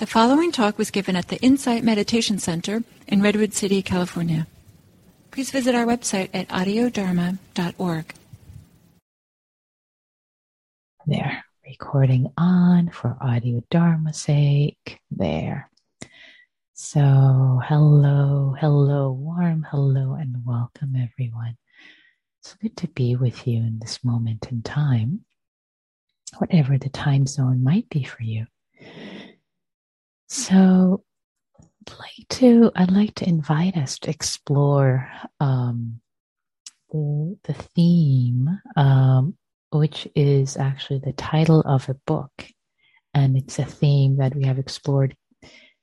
The following talk was given at the Insight Meditation Center in Redwood City, California. Please visit our website at audiodharma.org. There, recording on for audio dharma sake. There. So, hello, hello, warm hello, and welcome everyone. It's good to be with you in this moment in time, whatever the time zone might be for you. So, I'd like to I'd like to invite us to explore um, the the theme, um, which is actually the title of a book, and it's a theme that we have explored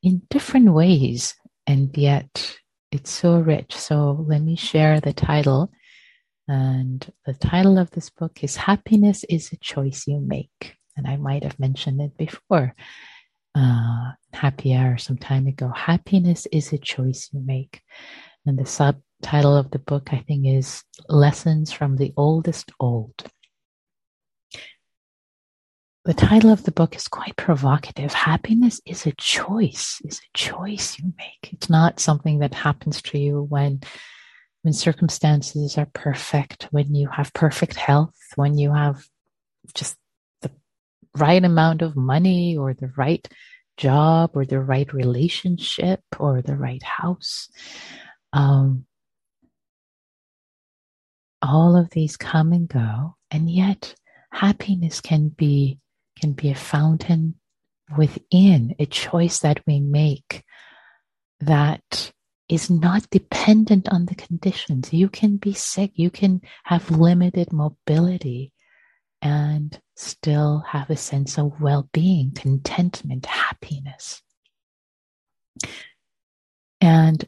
in different ways, and yet it's so rich. So let me share the title. And the title of this book is Happiness is a Choice You Make. And I might have mentioned it before uh, happy hour some time ago. Happiness is a choice you make. And the subtitle of the book, I think, is Lessons from the Oldest Old. The title of the book is quite provocative. Happiness is a choice, is a choice you make. It's not something that happens to you when when circumstances are perfect, when you have perfect health, when you have just right amount of money or the right job or the right relationship or the right house. Um, all of these come and go, and yet happiness can be can be a fountain within a choice that we make that is not dependent on the conditions. You can be sick, you can have limited mobility, and still have a sense of well being, contentment, happiness. And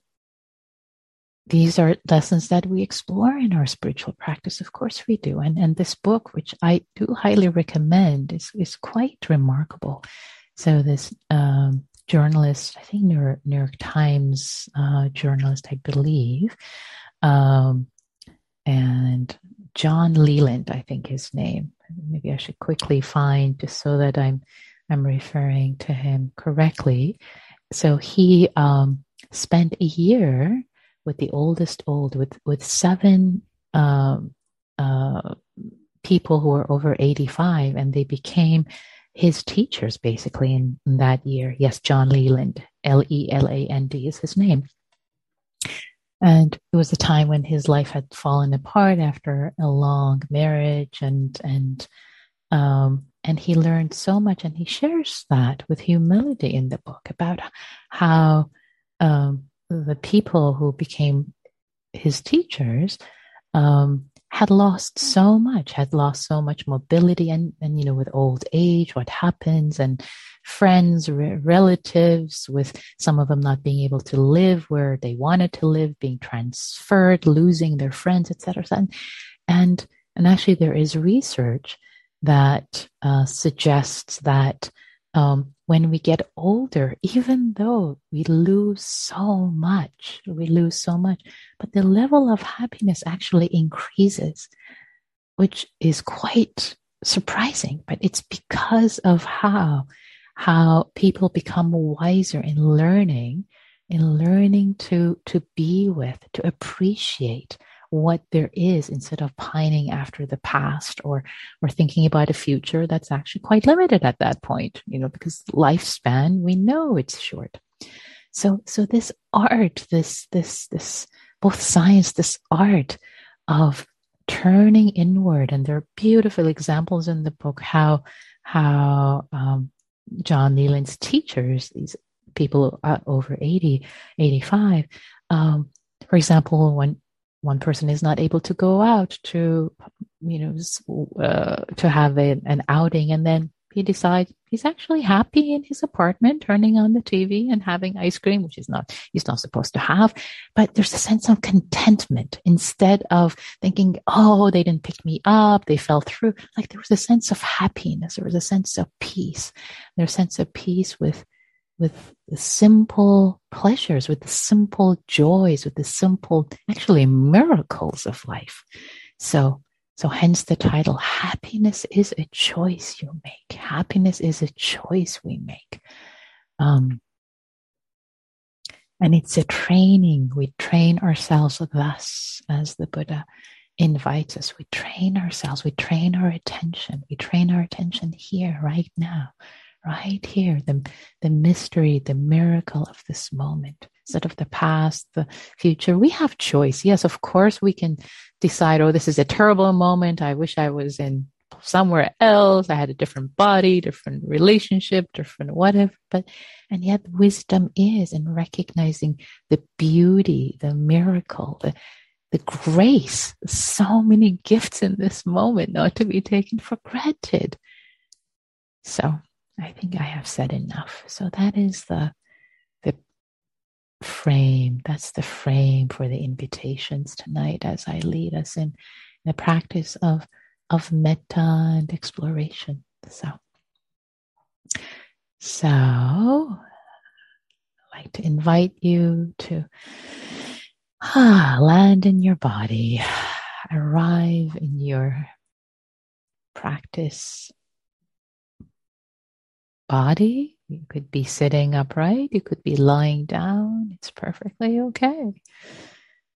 these are lessons that we explore in our spiritual practice. Of course, we do. And, and this book, which I do highly recommend, is, is quite remarkable. So, this um, journalist, I think New York, New York Times uh, journalist, I believe, um, and John Leland, I think his name. Maybe I should quickly find just so that I'm I'm referring to him correctly. So he um, spent a year with the oldest old with with seven um, uh, people who were over 85 and they became his teachers basically in, in that year yes john leland l-e-l-a-n-d is his name and it was a time when his life had fallen apart after a long marriage and and um, and he learned so much and he shares that with humility in the book about how um, the people who became his teachers um, had lost so much, had lost so much mobility, and and you know, with old age, what happens, and friends, re- relatives, with some of them not being able to live where they wanted to live, being transferred, losing their friends, etc. And and and actually, there is research that uh, suggests that um, when we get older, even though we lose so much, we lose so much, but the level of happiness actually increases, which is quite surprising. But it's because of how how people become wiser in learning, in learning to to be with, to appreciate what there is instead of pining after the past or or thinking about a future that's actually quite limited at that point you know because lifespan we know it's short. So so this art this this this both science this art of turning inward and there are beautiful examples in the book how how um, john leland's teachers these people over 80 85 um, for example when one person is not able to go out to you know uh, to have a, an outing and then he decides he's actually happy in his apartment turning on the tv and having ice cream which is not he's not supposed to have. But there's a sense of contentment instead of thinking oh they didn't pick me up they fell through. Like there was a sense of happiness there was a sense of peace. There's a sense of peace with with the simple pleasures, with the simple joys, with the simple, actually miracles of life. So, so hence the title, happiness is a choice you make. Happiness is a choice we make. Um, and it's a training. We train ourselves thus, as the Buddha invites us. We train ourselves. We train our attention. We train our attention here, right now, right here. The, the mystery, the miracle of this moment instead of the past, the future. We have choice. Yes, of course, we can decide, oh, this is a terrible moment. I wish I was in somewhere else. I had a different body, different relationship, different whatever. But, and yet wisdom is in recognizing the beauty, the miracle, the, the grace, so many gifts in this moment, not to be taken for granted. So I think I have said enough. So that is the the frame. That's the frame for the invitations tonight as I lead us in the practice of of metta and exploration. So, so I'd like to invite you to ah, land in your body, arrive in your practice body. You could be sitting upright, you could be lying down. It's perfectly okay.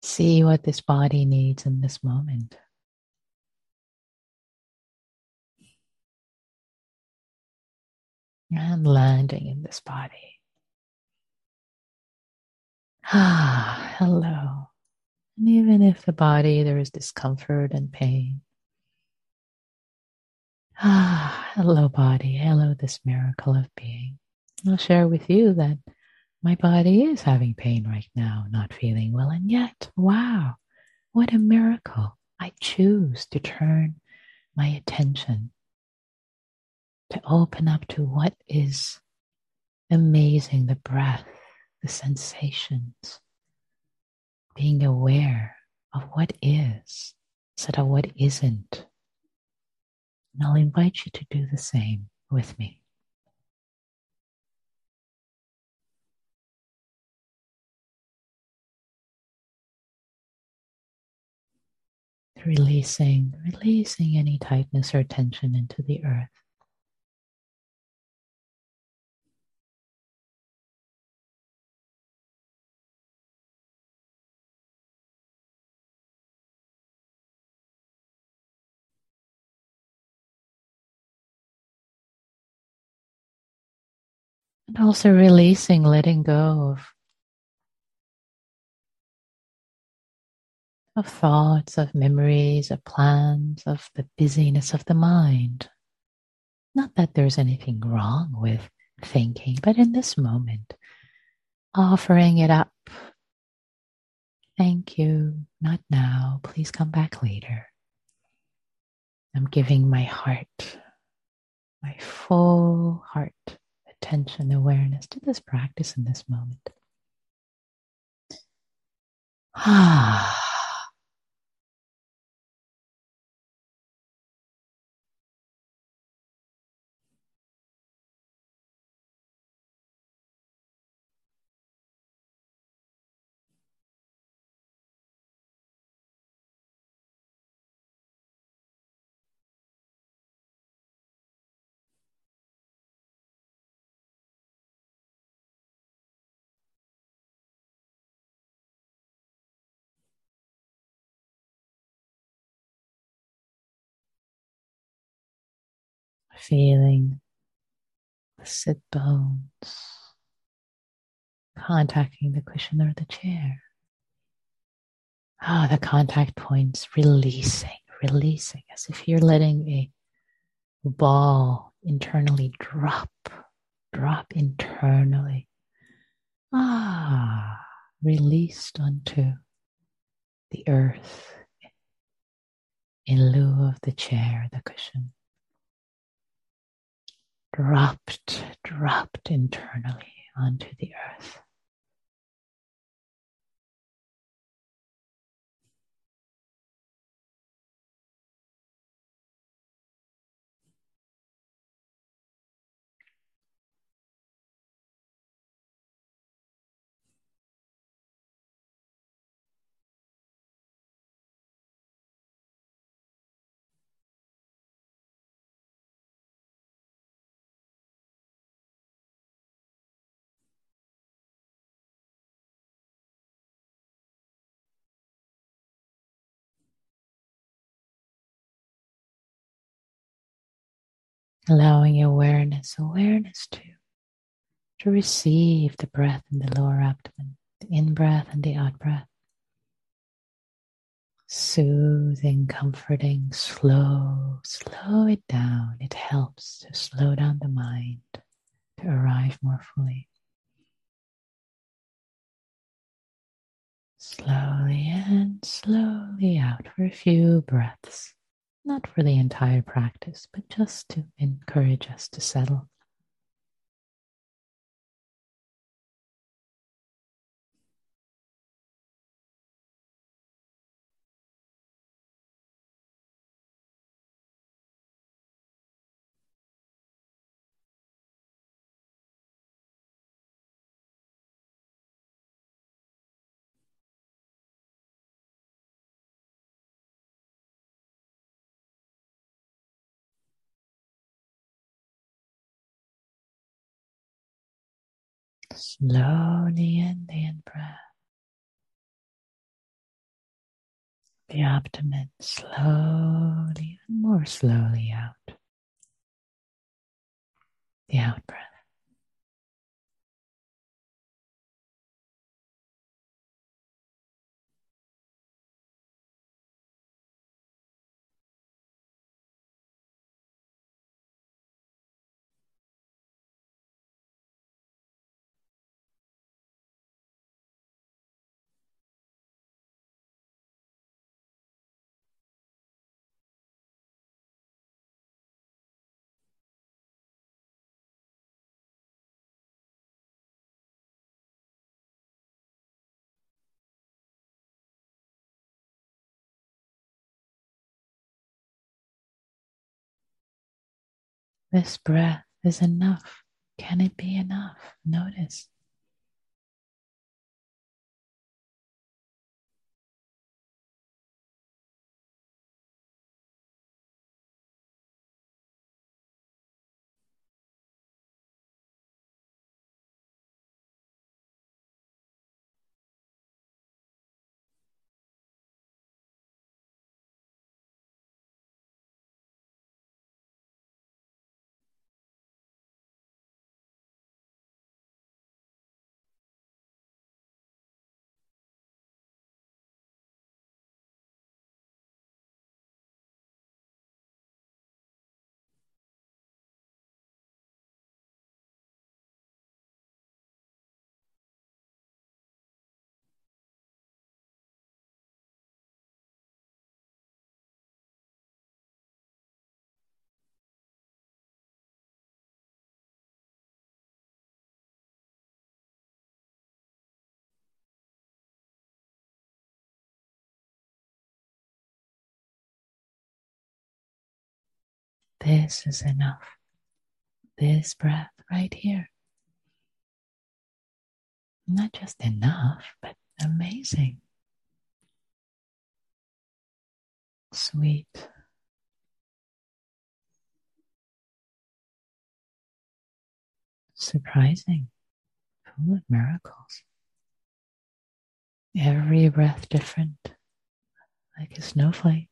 See what this body needs in this moment. and landing in this body. Ah, hello. And even if the body there is discomfort and pain. Ah, hello, body. Hello, this miracle of being. I'll share with you that my body is having pain right now, not feeling well. And yet, wow, what a miracle. I choose to turn my attention to open up to what is amazing the breath, the sensations, being aware of what is instead of what isn't. And I'll invite you to do the same with me. Releasing, releasing any tightness or tension into the earth. And also releasing, letting go of, of thoughts, of memories, of plans, of the busyness of the mind. Not that there's anything wrong with thinking, but in this moment, offering it up. Thank you, not now. Please come back later. I'm giving my heart, my full heart attention, awareness to this practice in this moment. Ah. Feeling the sit bones contacting the cushion or the chair. Ah, the contact points releasing, releasing as if you're letting a ball internally drop, drop internally. Ah, released onto the earth in lieu of the chair, the cushion dropped, dropped internally onto the earth. Allowing awareness, awareness to, to receive the breath in the lower abdomen, the in breath and the out breath. Soothing, comforting, slow, slow it down. It helps to slow down the mind to arrive more fully. Slowly in, slowly out for a few breaths. Not for the entire practice, but just to encourage us to settle. Slowly in the in breath. The abdomen slowly and more slowly out. The out breath. This breath is enough. Can it be enough? Notice. This is enough. This breath right here. Not just enough, but amazing. Sweet. Surprising. Full of miracles. Every breath different, like a snowflake.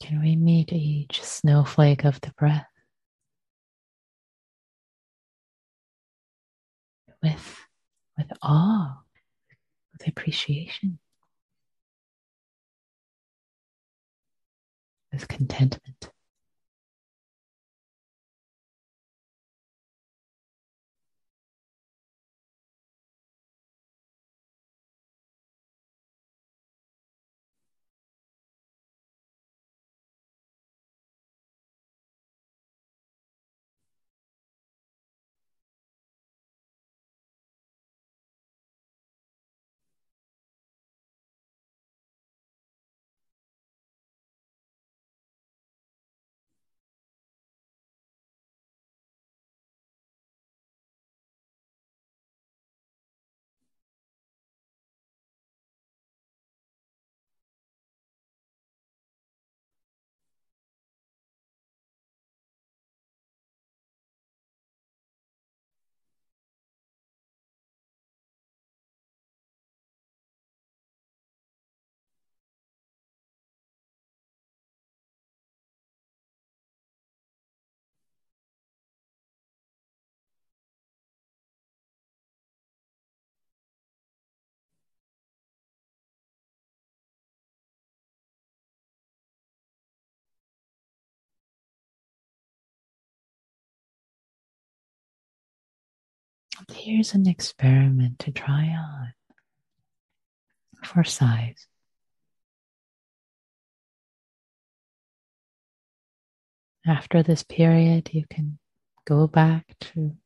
Can we meet each snowflake of the breath with, with awe, with appreciation, with contentment? Here's an experiment to try on for size. After this period, you can go back to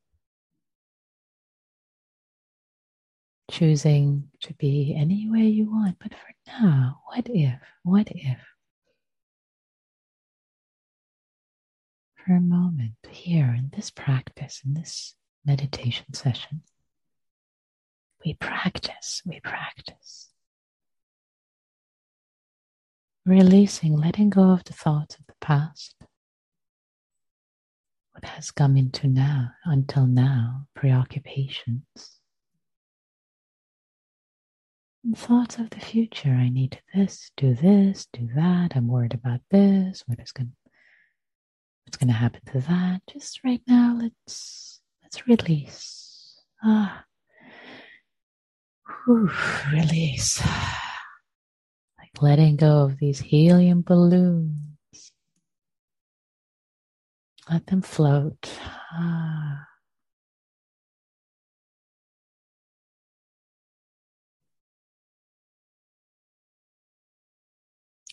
choosing to be any way you want. But for now, what if, what if, for a moment here in this practice, in this meditation session, we practice, we practice. Releasing, letting go of the thoughts of the past. What has come into now until now preoccupations. And thoughts of the future i need this do this do that i'm worried about this what is going what's going to happen to that? Just right now let's let's release ah Whew, release like letting go of these helium balloons let them float. Ah.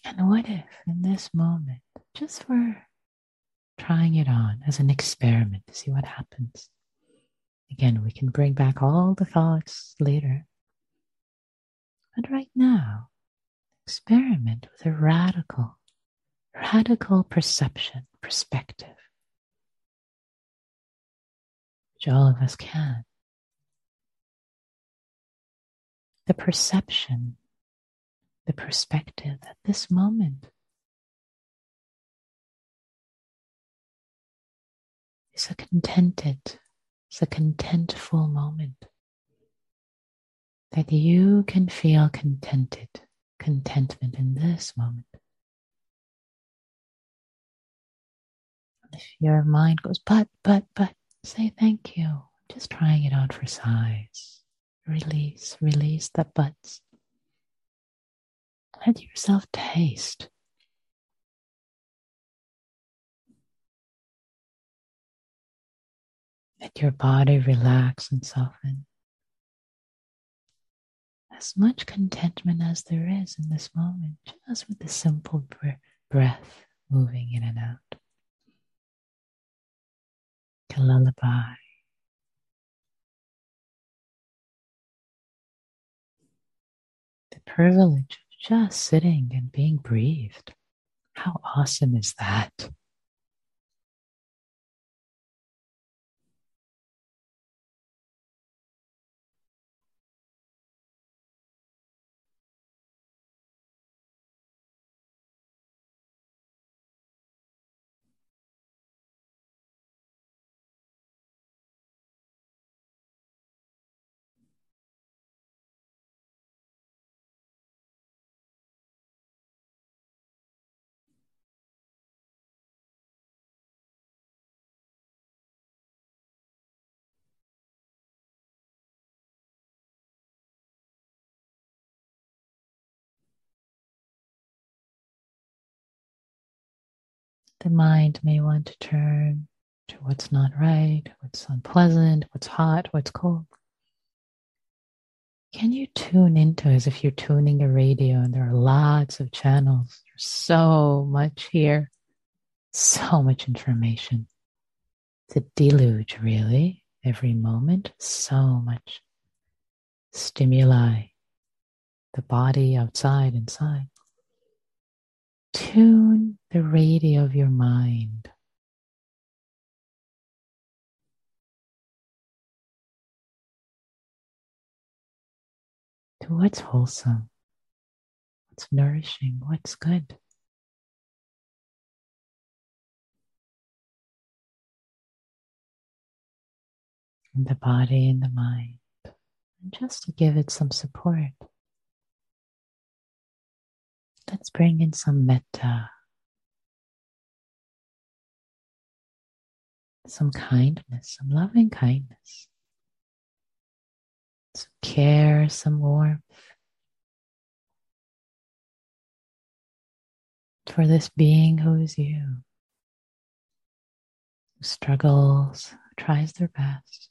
And what if in this moment, just for trying it on as an experiment to see what happens? Again, we can bring back all the thoughts later. But right now, experiment with a radical, radical perception, perspective which all of us can. The perception, the perspective at this moment is a contented, it's a contentful moment. That you can feel contented, contentment in this moment. If your mind goes, but, but, but, Say thank you. Just trying it out for size. Release, release the butts. Let yourself taste. Let your body relax and soften. As much contentment as there is in this moment, just with the simple breath moving in and out a lullaby. The privilege of just sitting and being breathed. How awesome is that? The mind may want to turn to what's not right, what's unpleasant, what's hot, what's cold. Can you tune into as if you're tuning a radio and there are lots of channels? There's so much here, so much information. A deluge, really, every moment, so much stimuli, the body outside, inside. Tune the radio of your mind. To what's wholesome, what's nourishing, what's good. In the body and the mind, and just to give it some support. Let's bring in some metta, some kindness, some loving kindness, some care, some warmth. For this being who is you, who struggles, who tries their best.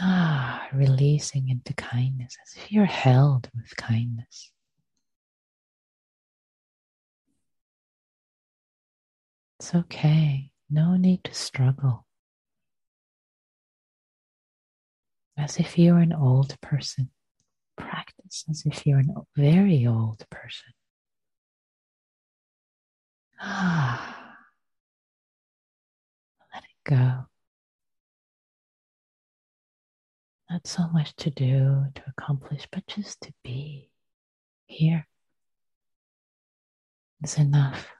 Ah, releasing into kindness as if you're held with kindness. It's okay. No need to struggle. As if you're an old person. Practice as if you're a very old person. Ah, let it go. Not so much to do, to accomplish, but just to be here is enough.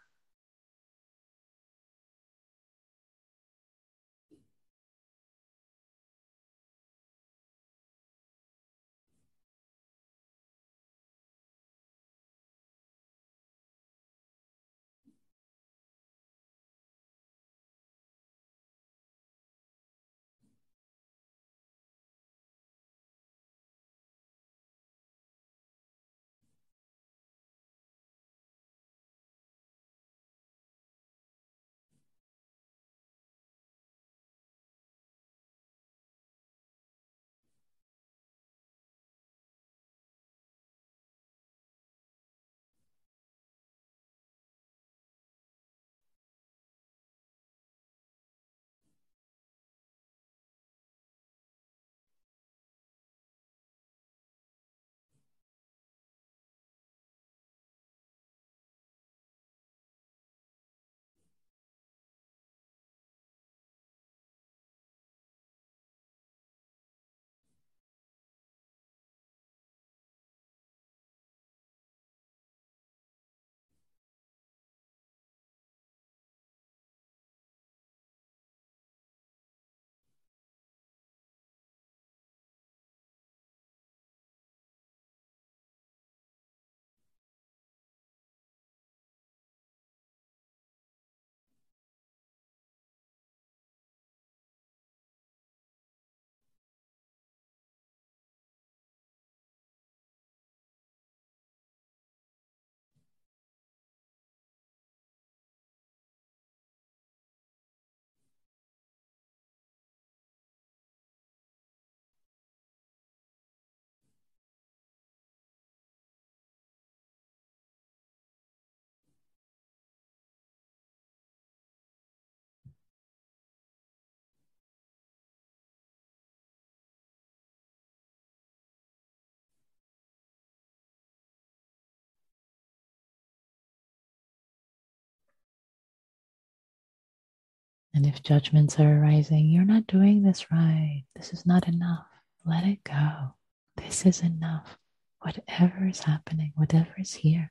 And if judgments are arising, you're not doing this right. This is not enough. Let it go. This is enough. Whatever is happening, whatever is here,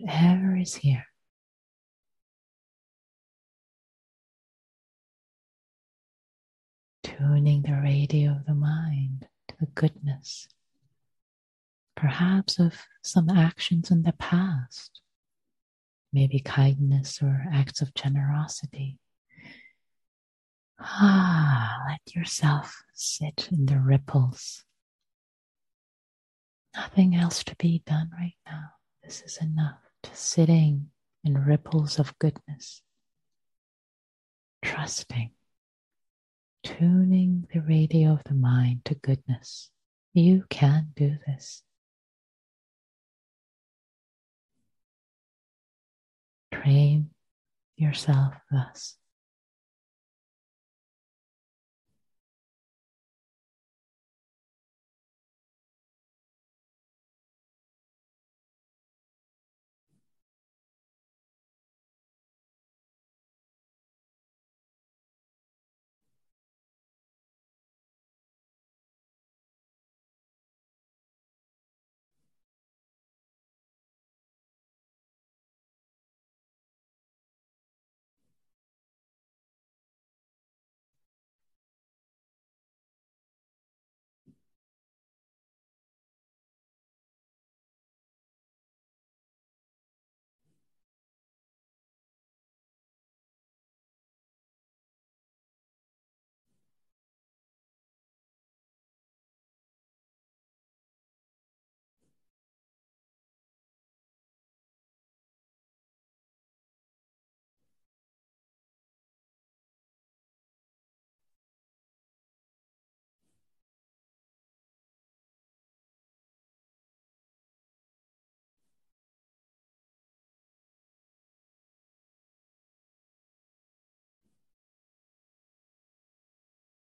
whatever is here. Tuning the radio of the mind to the goodness, perhaps of some actions in the past maybe kindness or acts of generosity. Ah, let yourself sit in the ripples. Nothing else to be done right now. This is enough. Just sitting in ripples of goodness, trusting, tuning the radio of the mind to goodness. You can do this. Train yourself thus.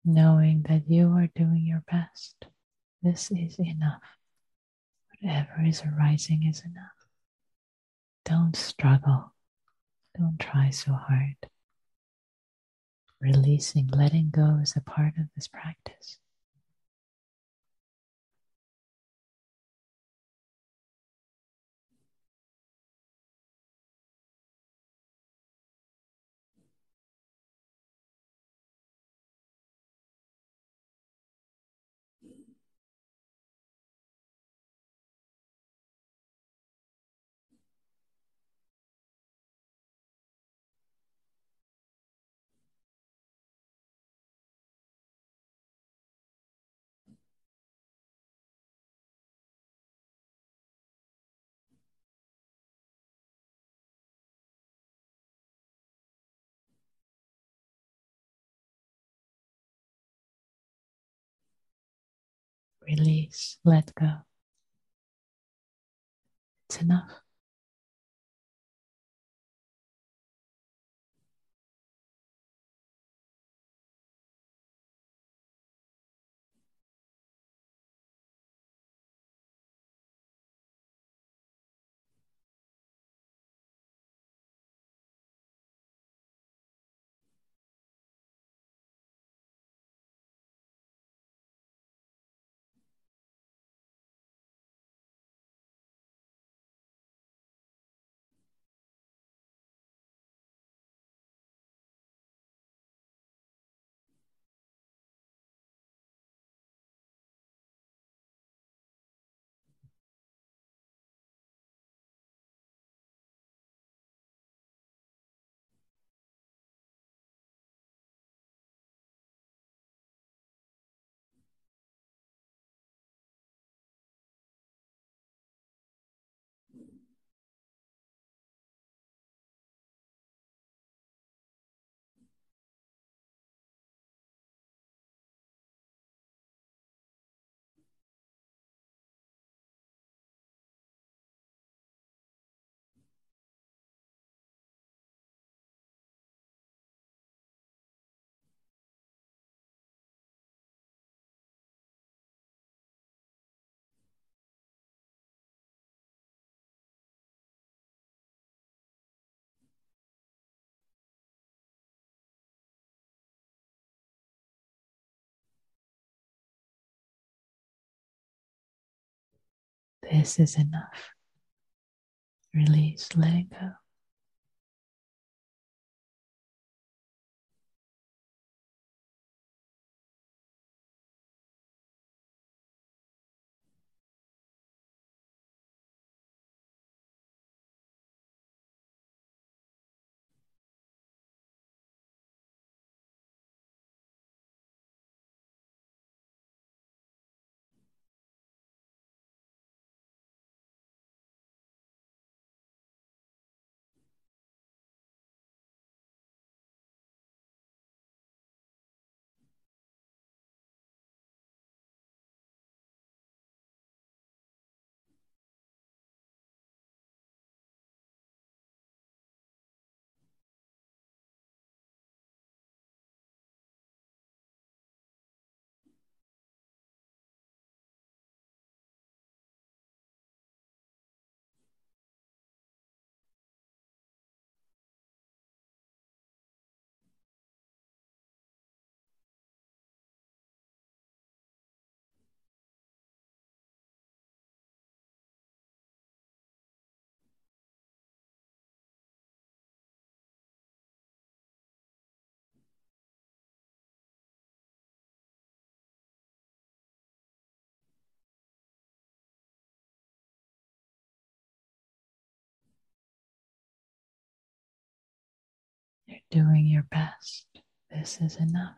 Knowing that you are doing your best. This is enough. Whatever is arising is enough. Don't struggle. Don't try so hard. Releasing, letting go is a part of this practice. Release, let go. It's enough. This is enough. Release, let go. Doing your best. This is enough.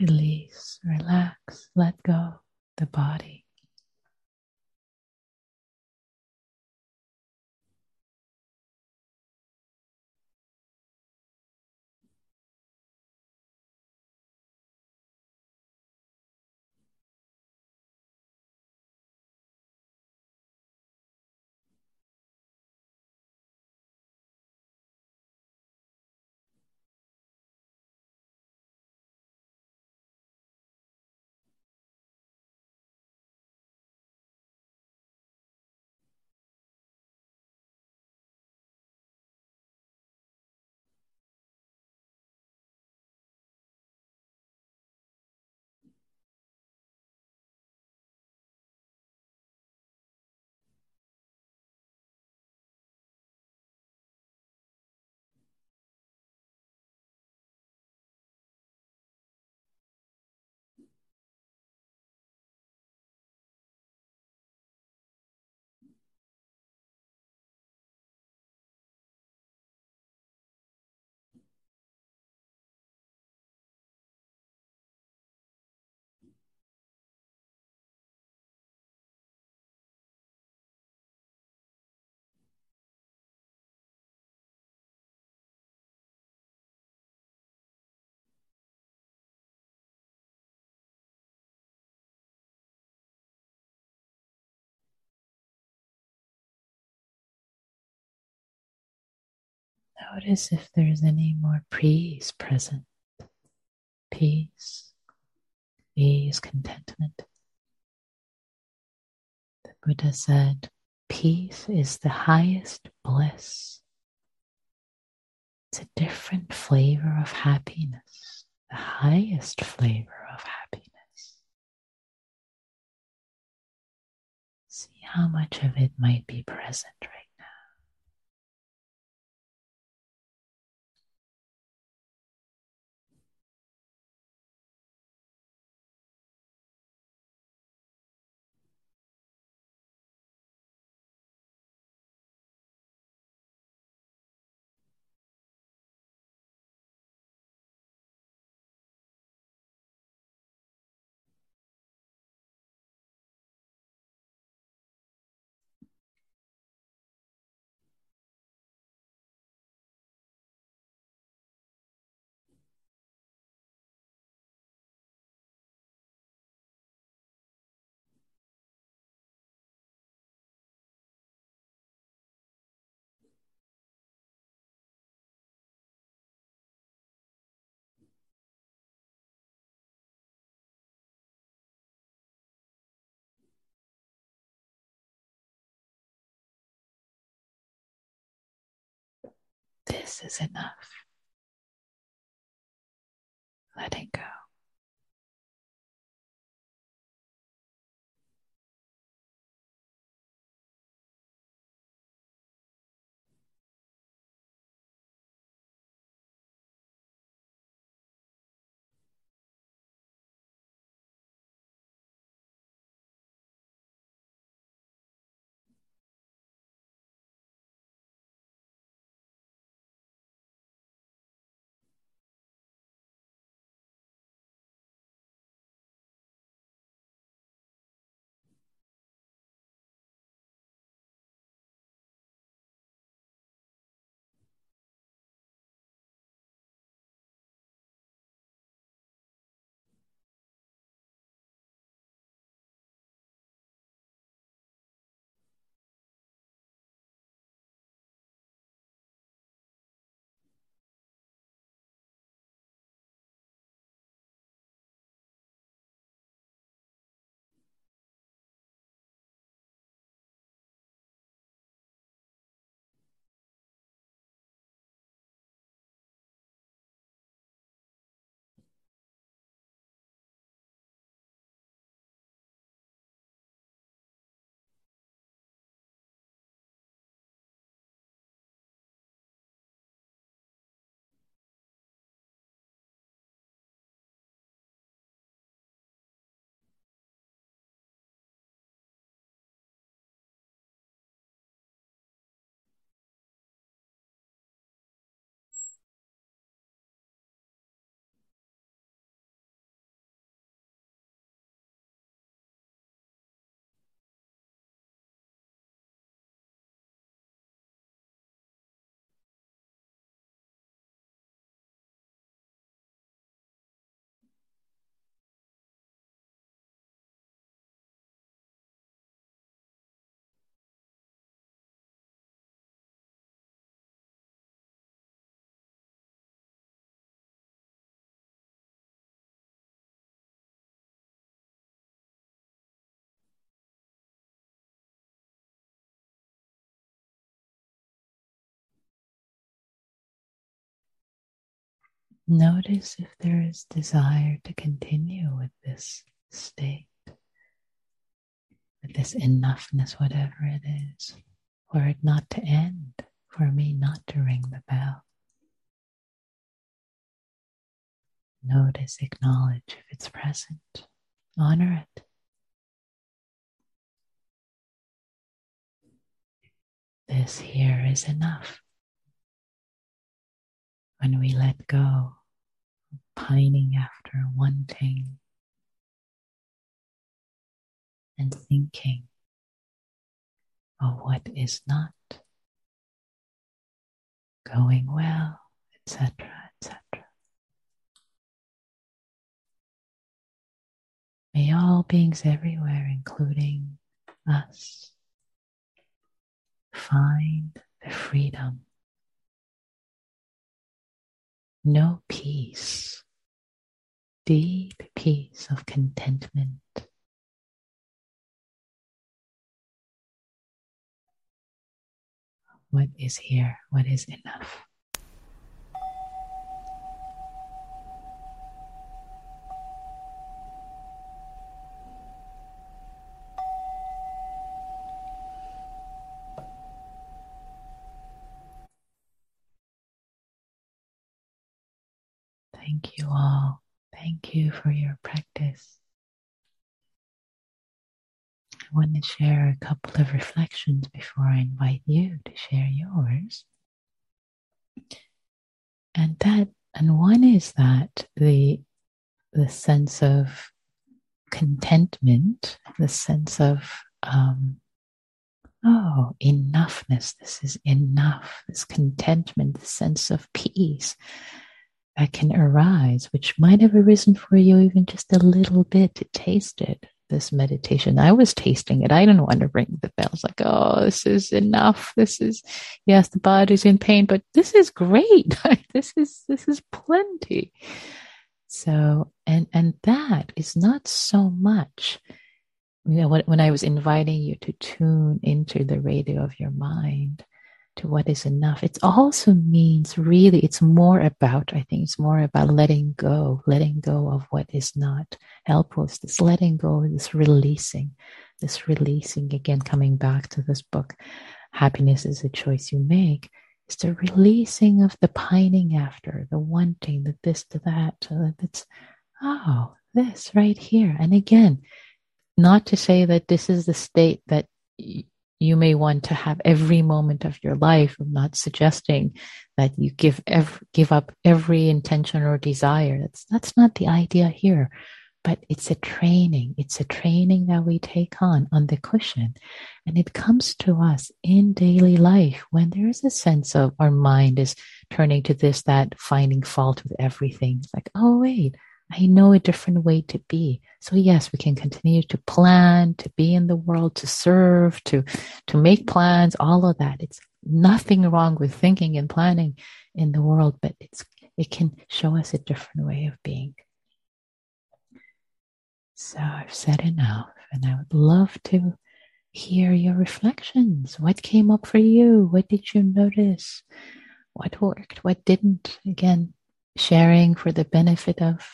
Release, relax, let go the body. Notice if there's any more peace present. Peace, ease, contentment. The Buddha said, Peace is the highest bliss. It's a different flavor of happiness, the highest flavor of happiness. See how much of it might be present right This is enough. Letting go. Notice if there is desire to continue with this state, with this enoughness, whatever it is, for it not to end, for me not to ring the bell. Notice, acknowledge if it's present, honor it. This here is enough. When we let go, of pining after, wanting, and thinking of what is not going well, etc., etc. May all beings everywhere, including us, find the freedom, no peace, deep peace of contentment. What is here? What is enough? Thank you all. Thank you for your practice. I want to share a couple of reflections before I invite you to share yours. And that and one is that the the sense of contentment, the sense of um, oh enoughness. This is enough. This contentment, the sense of peace that can arise, which might have arisen for you even just a little bit to taste it. This meditation, I was tasting it. I didn't want to ring the bells like, oh, this is enough. This is, yes, the body's in pain, but this is great. this is, this is plenty. So, and, and that is not so much, you know, when, when I was inviting you to tune into the radio of your mind, to what is enough. It also means really, it's more about, I think it's more about letting go, letting go of what is not helpful. It's this letting go, this releasing, this releasing, again, coming back to this book, Happiness is a Choice You Make. It's the releasing of the pining after, the wanting, the this to that. Uh, that's, oh, this right here. And again, not to say that this is the state that you may want to have every moment of your life. I'm not suggesting that you give give up every intention or desire. That's that's not the idea here. But it's a training. It's a training that we take on on the cushion. And it comes to us in daily life when there is a sense of our mind is turning to this, that, finding fault with everything. It's like, oh, wait, I know a different way to be. So yes, we can continue to plan, to be in the world, to serve, to, to make plans, all of that. It's nothing wrong with thinking and planning in the world, but it's, it can show us a different way of being. So I've said enough and I would love to hear your reflections. What came up for you? What did you notice? What worked? What didn't? Again, sharing for the benefit of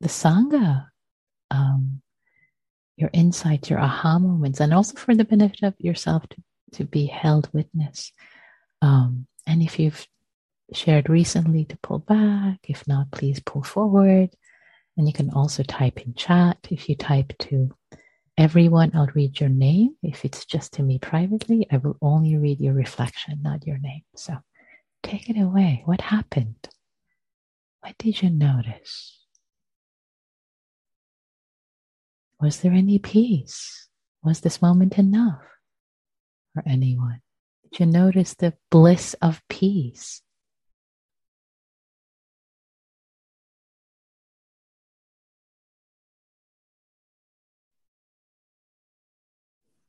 the Sangha, um, your insights, your aha moments, and also for the benefit of yourself to, to be held witness. Um, and if you've shared recently, to pull back. If not, please pull forward. And you can also type in chat. If you type to everyone, I'll read your name. If it's just to me privately, I will only read your reflection, not your name. So take it away. What happened? What did you notice? Was there any peace? Was this moment enough for anyone? Did you notice the bliss of peace?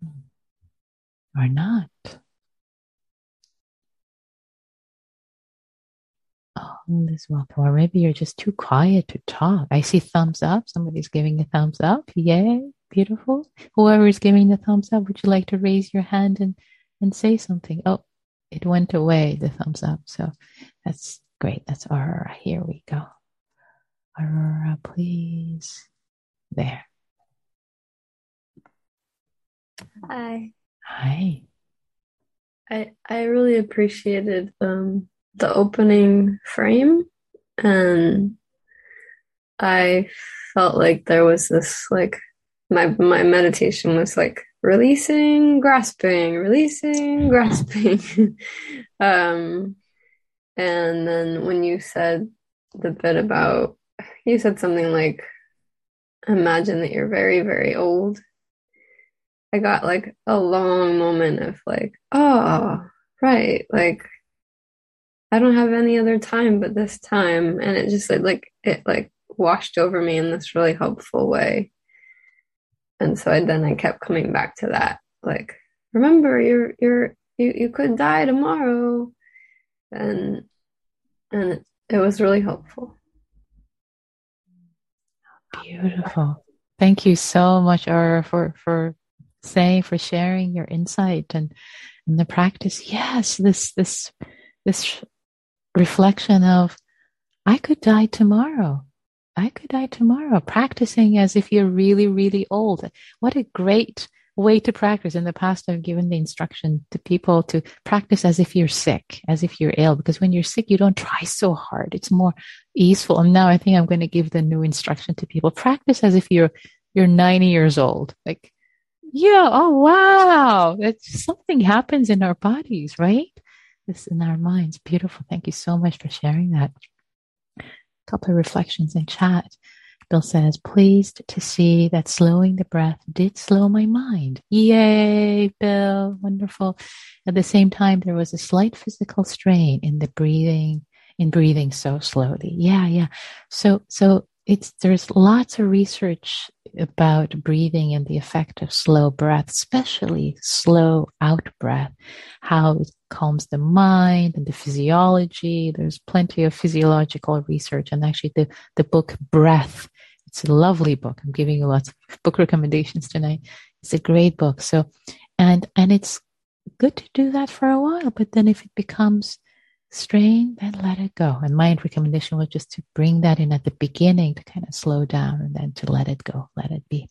Hmm. Or not? All is welcome. Or maybe you're just too quiet to talk. I see thumbs up. Somebody's giving a thumbs up. Yay. Beautiful. Whoever is giving the thumbs up, would you like to raise your hand and, and say something? Oh, it went away, the thumbs up. So that's great. That's our, here we go. Aurora, please. There. Hi. Hi. I I really appreciated um, the opening frame, and I felt like there was this like my my meditation was like releasing, grasping, releasing, grasping. um, and then when you said the bit about you said something like imagine that you're very very old I got like a long moment of like, oh, right, like I don't have any other time but this time, and it just like it like washed over me in this really helpful way. And so I, then I kept coming back to that, like, remember, you're you're you you could die tomorrow, and and it was really helpful. Beautiful. Thank you so much, Aura, for for say for sharing your insight and and the practice yes this this this reflection of i could die tomorrow i could die tomorrow practicing as if you're really really old what a great way to practice in the past i've given the instruction to people to practice as if you're sick as if you're ill because when you're sick you don't try so hard it's more easeful and now i think i'm going to give the new instruction to people practice as if you're you're 90 years old like yeah. Oh, wow. That's something happens in our bodies, right? This in our minds. Beautiful. Thank you so much for sharing that. A couple of reflections in chat. Bill says, pleased to see that slowing the breath did slow my mind. Yay, Bill. Wonderful. At the same time, there was a slight physical strain in the breathing, in breathing so slowly. Yeah, yeah. So, so it's there's lots of research about breathing and the effect of slow breath, especially slow out breath, how it calms the mind and the physiology. There's plenty of physiological research, and actually, the the book Breath. It's a lovely book. I'm giving you lots of book recommendations tonight. It's a great book. So, and and it's good to do that for a while, but then if it becomes strain, then let it go. And my recommendation was just to bring that in at the beginning to kind of slow down and then to let it go, let it be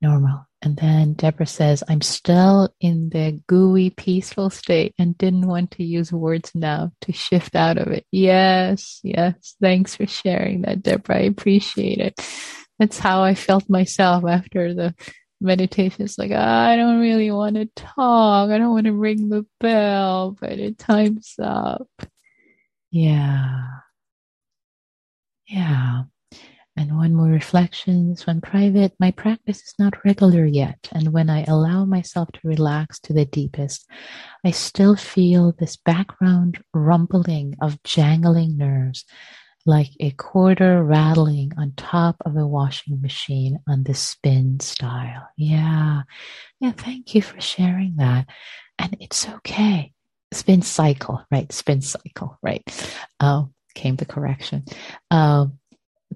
normal. And then Deborah says, I'm still in the gooey, peaceful state and didn't want to use words now to shift out of it. Yes, yes. Thanks for sharing that, Deborah. I appreciate it. That's how I felt myself after the meditation is like, I don't really want to talk. I don't want to ring the bell, but it time's up. Yeah. Yeah. And one more reflection, this one private. My practice is not regular yet. And when I allow myself to relax to the deepest, I still feel this background rumbling of jangling nerves like a quarter rattling on top of a washing machine on the spin style. Yeah. Yeah. Thank you for sharing that. And it's okay. Spin cycle, right? Spin cycle, right? Oh, came the correction. Um,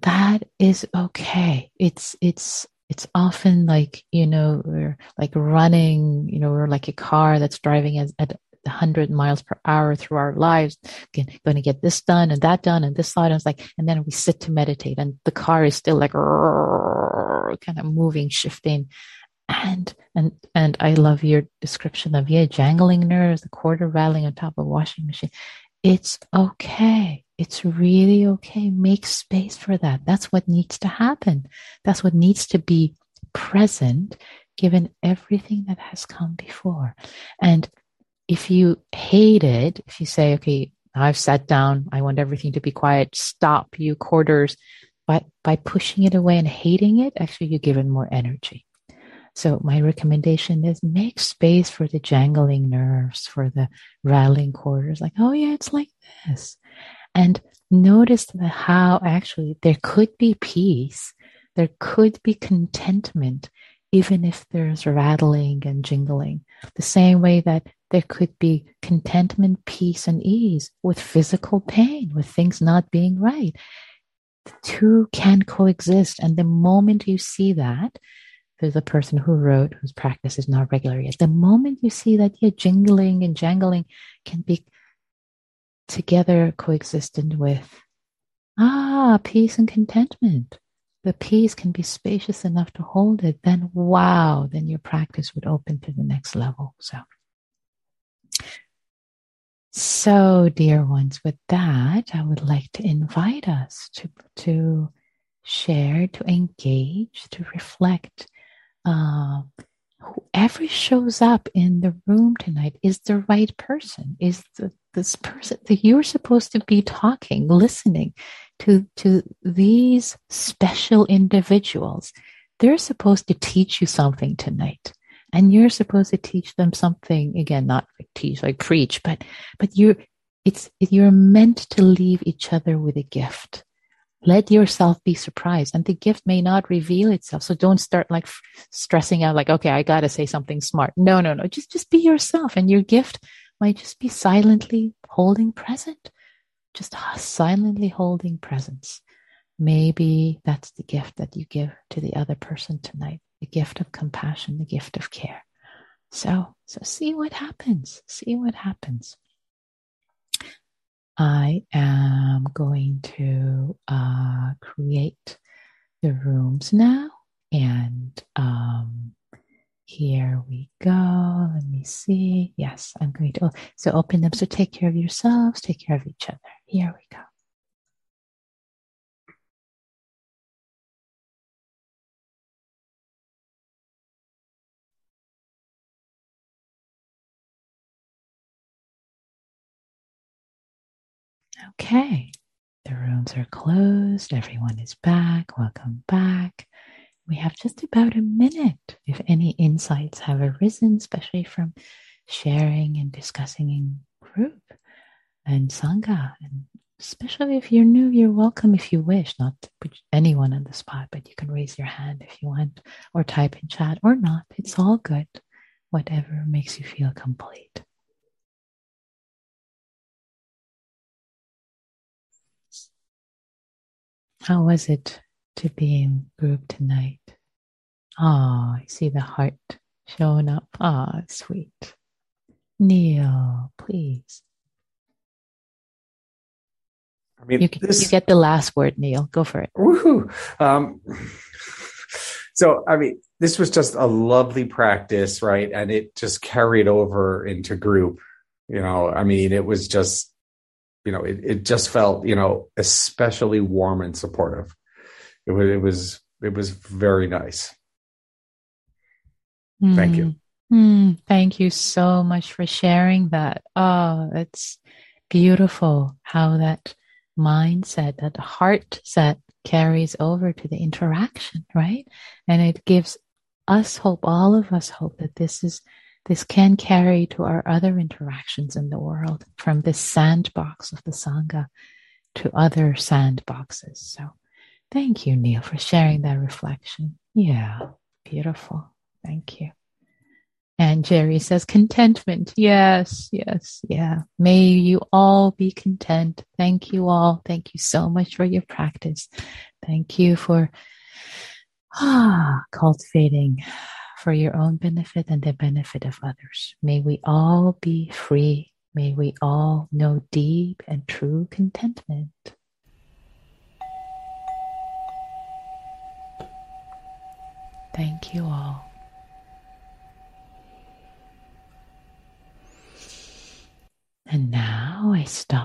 that is okay. It's, it's, it's often like, you know, we're like running, you know, we're like a car that's driving at, at 100 miles per hour through our lives, going to get this done and that done and this side. And it's like, and then we sit to meditate and the car is still like kind of moving, shifting. And, and, and I love your description of, yeah, jangling nerves, the quarter rattling on top of washing machine. It's okay. It's really okay. Make space for that. That's what needs to happen. That's what needs to be present given everything that has come before. And if you hate it, if you say, okay, I've sat down, I want everything to be quiet, stop, you quarters, but by pushing it away and hating it, actually you give it more energy. So my recommendation is make space for the jangling nerves, for the rattling quarters, like, oh yeah, it's like this. And notice how actually there could be peace, there could be contentment, even if there's rattling and jingling. The same way that there could be contentment, peace, and ease with physical pain, with things not being right. The two can coexist. And the moment you see that, there's a person who wrote whose practice is not regular yet. The moment you see that, yeah, jingling and jangling can be together coexistent with Ah, peace and contentment. The peace can be spacious enough to hold it. Then, wow, then your practice would open to the next level. So, so dear ones, with that, I would like to invite us to, to share, to engage, to reflect. Uh, whoever shows up in the room tonight is the right person, is the, this person that you're supposed to be talking, listening to, to these special individuals. They're supposed to teach you something tonight. And you're supposed to teach them something again not teach like preach but but you're it's you're meant to leave each other with a gift. Let yourself be surprised. And the gift may not reveal itself. So don't start like stressing out like okay i got to say something smart. No no no. Just just be yourself. And your gift might just be silently holding present just silently holding presence maybe that's the gift that you give to the other person tonight the gift of compassion, the gift of care. So, so see what happens. See what happens. I am going to uh, create the rooms now, and um, here we go. Let me see. Yes, I'm going to. So open them. So take care of yourselves. Take care of each other. Here we go. Okay, the rooms are closed. Everyone is back. Welcome back. We have just about a minute if any insights have arisen, especially from sharing and discussing in group and Sangha. And especially if you're new, you're welcome if you wish, not to put anyone on the spot, but you can raise your hand if you want, or type in chat or not. It's all good, whatever makes you feel complete. How was it to be in group tonight? Ah, oh, I see the heart showing up. Ah, oh, sweet. Neil, please. I mean, you, this... you, get the last word, Neil. Go for it. Woohoo! Um, so, I mean, this was just a lovely practice, right? And it just carried over into group. You know, I mean, it was just you know, it, it just felt, you know, especially warm and supportive. It was, it was, it was very nice. Mm. Thank you. Mm, thank you so much for sharing that. Oh, it's beautiful how that mindset, that heart set carries over to the interaction, right? And it gives us hope, all of us hope that this is this can carry to our other interactions in the world from this sandbox of the Sangha to other sandboxes. So thank you, Neil, for sharing that reflection. Yeah, beautiful. Thank you. And Jerry says, contentment. Yes, yes, yeah. May you all be content. Thank you all. Thank you so much for your practice. Thank you for ah, cultivating for your own benefit and the benefit of others. May we all be free. May we all know deep and true contentment. Thank you all. And now I stop